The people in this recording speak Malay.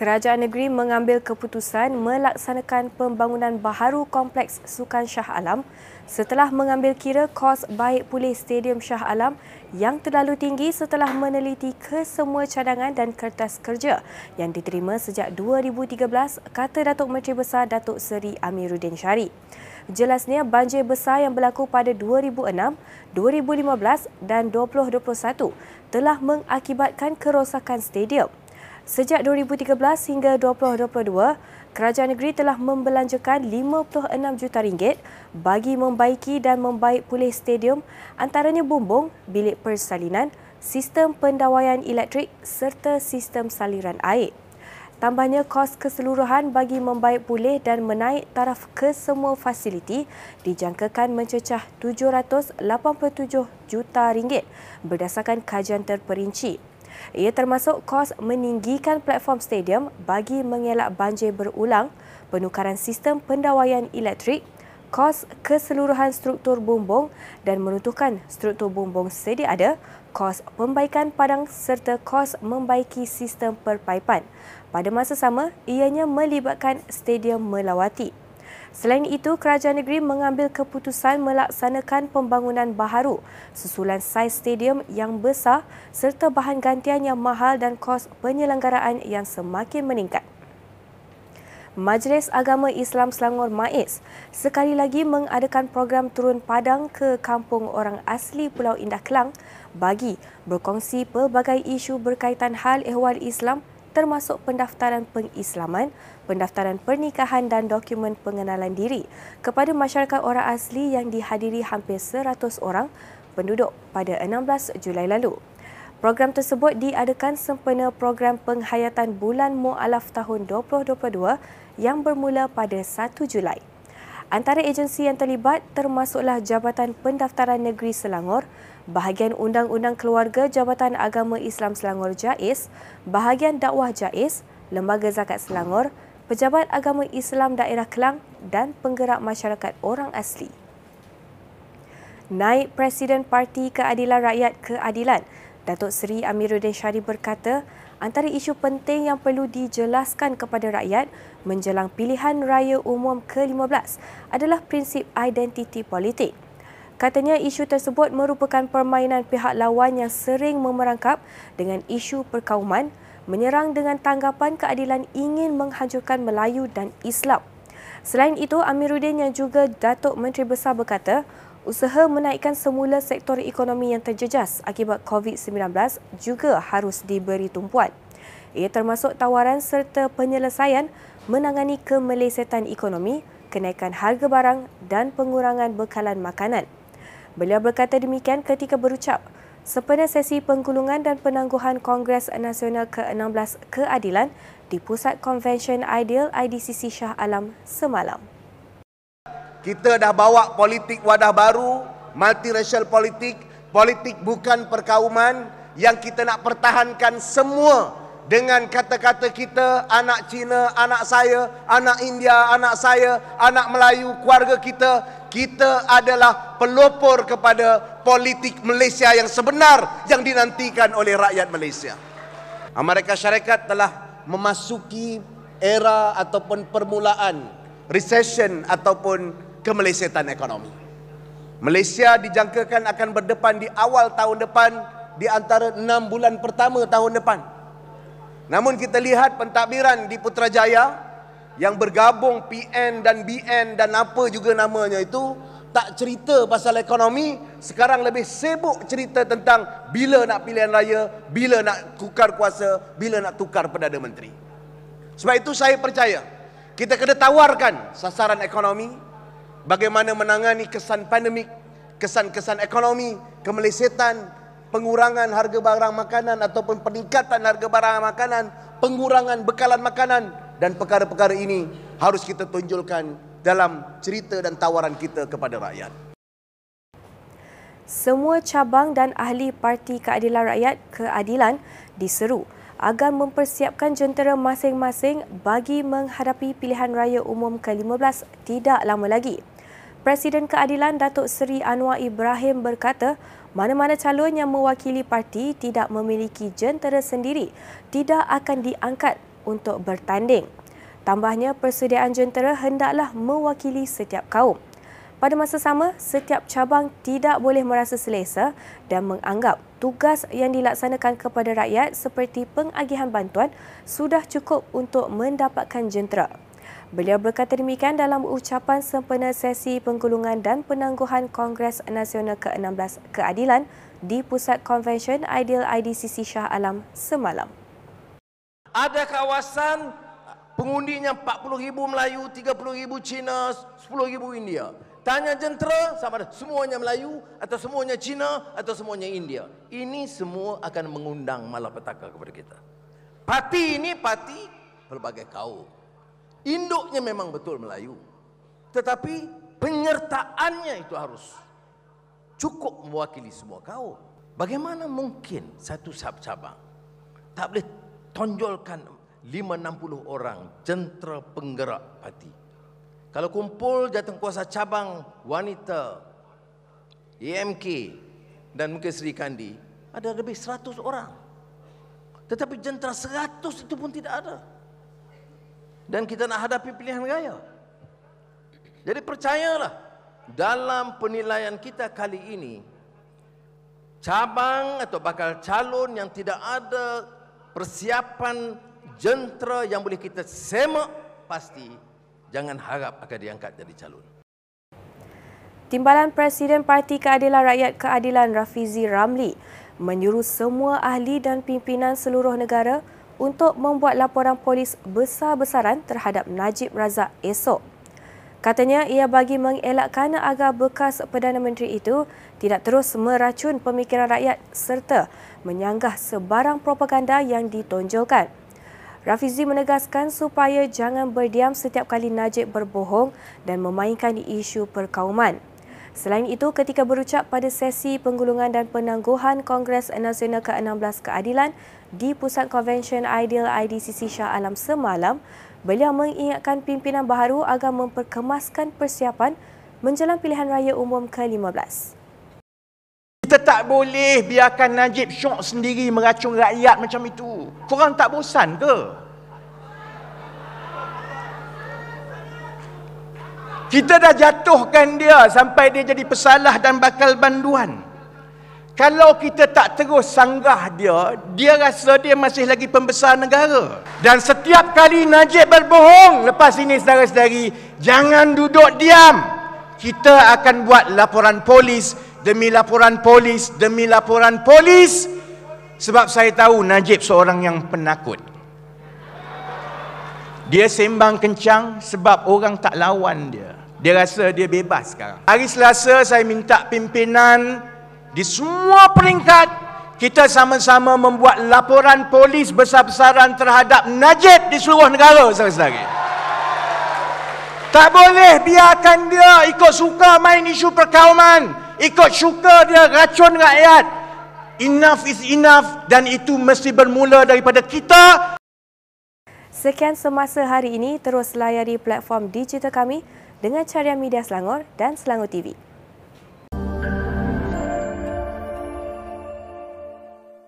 Kerajaan negeri mengambil keputusan melaksanakan pembangunan baharu Kompleks Sukan Shah Alam setelah mengambil kira kos baik pulih Stadium Shah Alam yang terlalu tinggi setelah meneliti kesemua cadangan dan kertas kerja yang diterima sejak 2013, kata Datuk Menteri Besar Datuk Seri Amiruddin Syari. Jelasnya banjir besar yang berlaku pada 2006, 2015 dan 2021 telah mengakibatkan kerosakan stadium. Sejak 2013 hingga 2022, kerajaan negeri telah membelanjakan 56 juta ringgit bagi membaiki dan membaik pulih stadium antaranya bumbung, bilik persalinan, sistem pendawaian elektrik serta sistem saliran air. Tambahnya kos keseluruhan bagi membaik pulih dan menaik taraf ke semua fasiliti dijangkakan mencecah 787 juta ringgit berdasarkan kajian terperinci. Ia termasuk kos meninggikan platform stadium bagi mengelak banjir berulang, penukaran sistem pendawaian elektrik, kos keseluruhan struktur bumbung dan menuntukkan struktur bumbung sedia ada, kos pembaikan padang serta kos membaiki sistem perpaipan. Pada masa sama, ianya melibatkan stadium melawati. Selain itu, kerajaan negeri mengambil keputusan melaksanakan pembangunan baharu susulan saiz stadium yang besar serta bahan gantian yang mahal dan kos penyelenggaraan yang semakin meningkat. Majlis Agama Islam Selangor MAIS sekali lagi mengadakan program turun padang ke kampung orang asli Pulau Indah Kelang bagi berkongsi pelbagai isu berkaitan hal ehwal Islam termasuk pendaftaran pengislaman, pendaftaran pernikahan dan dokumen pengenalan diri kepada masyarakat orang asli yang dihadiri hampir 100 orang penduduk pada 16 Julai lalu. Program tersebut diadakan sempena program penghayatan bulan Mu'alaf tahun 2022 yang bermula pada 1 Julai. Antara agensi yang terlibat termasuklah Jabatan Pendaftaran Negeri Selangor, Bahagian Undang-Undang Keluarga Jabatan Agama Islam Selangor JAIS, Bahagian Dakwah JAIS, Lembaga Zakat Selangor, Pejabat Agama Islam Daerah Kelang dan Penggerak Masyarakat Orang Asli. Naib Presiden Parti Keadilan Rakyat Keadilan, Datuk Seri Amiruddin Syarif berkata, antara isu penting yang perlu dijelaskan kepada rakyat menjelang pilihan raya umum ke-15 adalah prinsip identiti politik. Katanya isu tersebut merupakan permainan pihak lawan yang sering memerangkap dengan isu perkauman, menyerang dengan tanggapan keadilan ingin menghancurkan Melayu dan Islam. Selain itu, Amiruddin yang juga Datuk Menteri Besar berkata, usaha menaikkan semula sektor ekonomi yang terjejas akibat COVID-19 juga harus diberi tumpuan. Ia termasuk tawaran serta penyelesaian menangani kemelesetan ekonomi, kenaikan harga barang dan pengurangan bekalan makanan. Beliau berkata demikian ketika berucap sempena sesi penggulungan dan penangguhan Kongres Nasional ke-16 Keadilan di Pusat Konvensyen Ideal IDCC Shah Alam semalam. Kita dah bawa politik wadah baru, multiracial politik, politik bukan perkauman yang kita nak pertahankan semua dengan kata-kata kita, anak Cina, anak saya, anak India, anak saya, anak Melayu, keluarga kita, kita adalah pelopor kepada politik Malaysia yang sebenar yang dinantikan oleh rakyat Malaysia. Amerika Syarikat telah memasuki era ataupun permulaan recession ataupun kemelesetan ekonomi. Malaysia dijangkakan akan berdepan di awal tahun depan di antara enam bulan pertama tahun depan. Namun kita lihat pentadbiran di Putrajaya yang bergabung PN dan BN dan apa juga namanya itu tak cerita pasal ekonomi, sekarang lebih sibuk cerita tentang bila nak pilihan raya, bila nak tukar kuasa, bila nak tukar Perdana Menteri. Sebab itu saya percaya, kita kena tawarkan sasaran ekonomi, bagaimana menangani kesan pandemik, kesan-kesan ekonomi, kemelesetan, pengurangan harga barang makanan ataupun peningkatan harga barang makanan, pengurangan bekalan makanan dan perkara-perkara ini harus kita tunjulkan dalam cerita dan tawaran kita kepada rakyat. Semua cabang dan ahli Parti Keadilan Rakyat Keadilan diseru agar mempersiapkan jentera masing-masing bagi menghadapi pilihan raya umum ke-15 tidak lama lagi. Presiden Keadilan Datuk Seri Anwar Ibrahim berkata, mana-mana calon yang mewakili parti tidak memiliki jentera sendiri tidak akan diangkat untuk bertanding. Tambahnya, persediaan jentera hendaklah mewakili setiap kaum. Pada masa sama, setiap cabang tidak boleh merasa selesa dan menganggap tugas yang dilaksanakan kepada rakyat seperti pengagihan bantuan sudah cukup untuk mendapatkan jentera. Beliau berkata demikian dalam ucapan sempena sesi penggulungan dan penangguhan Kongres Nasional ke-16 Keadilan di Pusat Konvensyen Ideal IDCC Shah Alam semalam. Ada kawasan pengundinya 40,000 Melayu, 30,000 Cina, 10,000 India. Tanya jentera sama ada semuanya Melayu atau semuanya Cina atau semuanya India. Ini semua akan mengundang malapetaka kepada kita. Parti ini parti pelbagai kaum. Induknya memang betul Melayu. Tetapi penyertaannya itu harus cukup mewakili semua kaum. Bagaimana mungkin satu sabcabang tak boleh tonjolkan 560 orang jentera penggerak parti kalau kumpul kuasa cabang wanita EMK dan mungkin Sri Kandi ada lebih 100 orang. Tetapi jentera 100 itu pun tidak ada. Dan kita nak hadapi pilihan raya. Jadi percayalah dalam penilaian kita kali ini cabang atau bakal calon yang tidak ada persiapan jentera yang boleh kita semak pasti jangan harap akan diangkat jadi calon. Timbalan Presiden Parti Keadilan Rakyat Keadilan Rafizi Ramli menyuruh semua ahli dan pimpinan seluruh negara untuk membuat laporan polis besar-besaran terhadap Najib Razak esok. Katanya ia bagi mengelakkan agar bekas Perdana Menteri itu tidak terus meracun pemikiran rakyat serta menyanggah sebarang propaganda yang ditonjolkan. Rafizi menegaskan supaya jangan berdiam setiap kali Najib berbohong dan memainkan isu perkauman. Selain itu, ketika berucap pada sesi penggulungan dan penangguhan Kongres Nasional ke-16 Keadilan di Pusat Konvensyen Ideal IDCC Shah Alam semalam, beliau mengingatkan pimpinan baharu agar memperkemaskan persiapan menjelang pilihan raya umum ke-15. Kita tak boleh biarkan Najib syok sendiri meracun rakyat macam itu. Korang tak bosan ke? Kita dah jatuhkan dia sampai dia jadi pesalah dan bakal banduan. Kalau kita tak terus sanggah dia, dia rasa dia masih lagi pembesar negara. Dan setiap kali Najib berbohong, lepas ini saudara-saudari, jangan duduk diam. Kita akan buat laporan polis demi laporan polis, demi laporan polis sebab saya tahu Najib seorang yang penakut. Dia sembang kencang sebab orang tak lawan dia. Dia rasa dia bebas sekarang. Hari Selasa saya minta pimpinan di semua peringkat kita sama-sama membuat laporan polis besar-besaran terhadap Najib di seluruh negara saudara-saudari. Tak boleh biarkan dia ikut suka main isu perkauman ikut syukur dia racun rakyat enough is enough dan itu mesti bermula daripada kita Sekian semasa hari ini terus layari platform digital kami dengan carian media Selangor dan Selangor TV.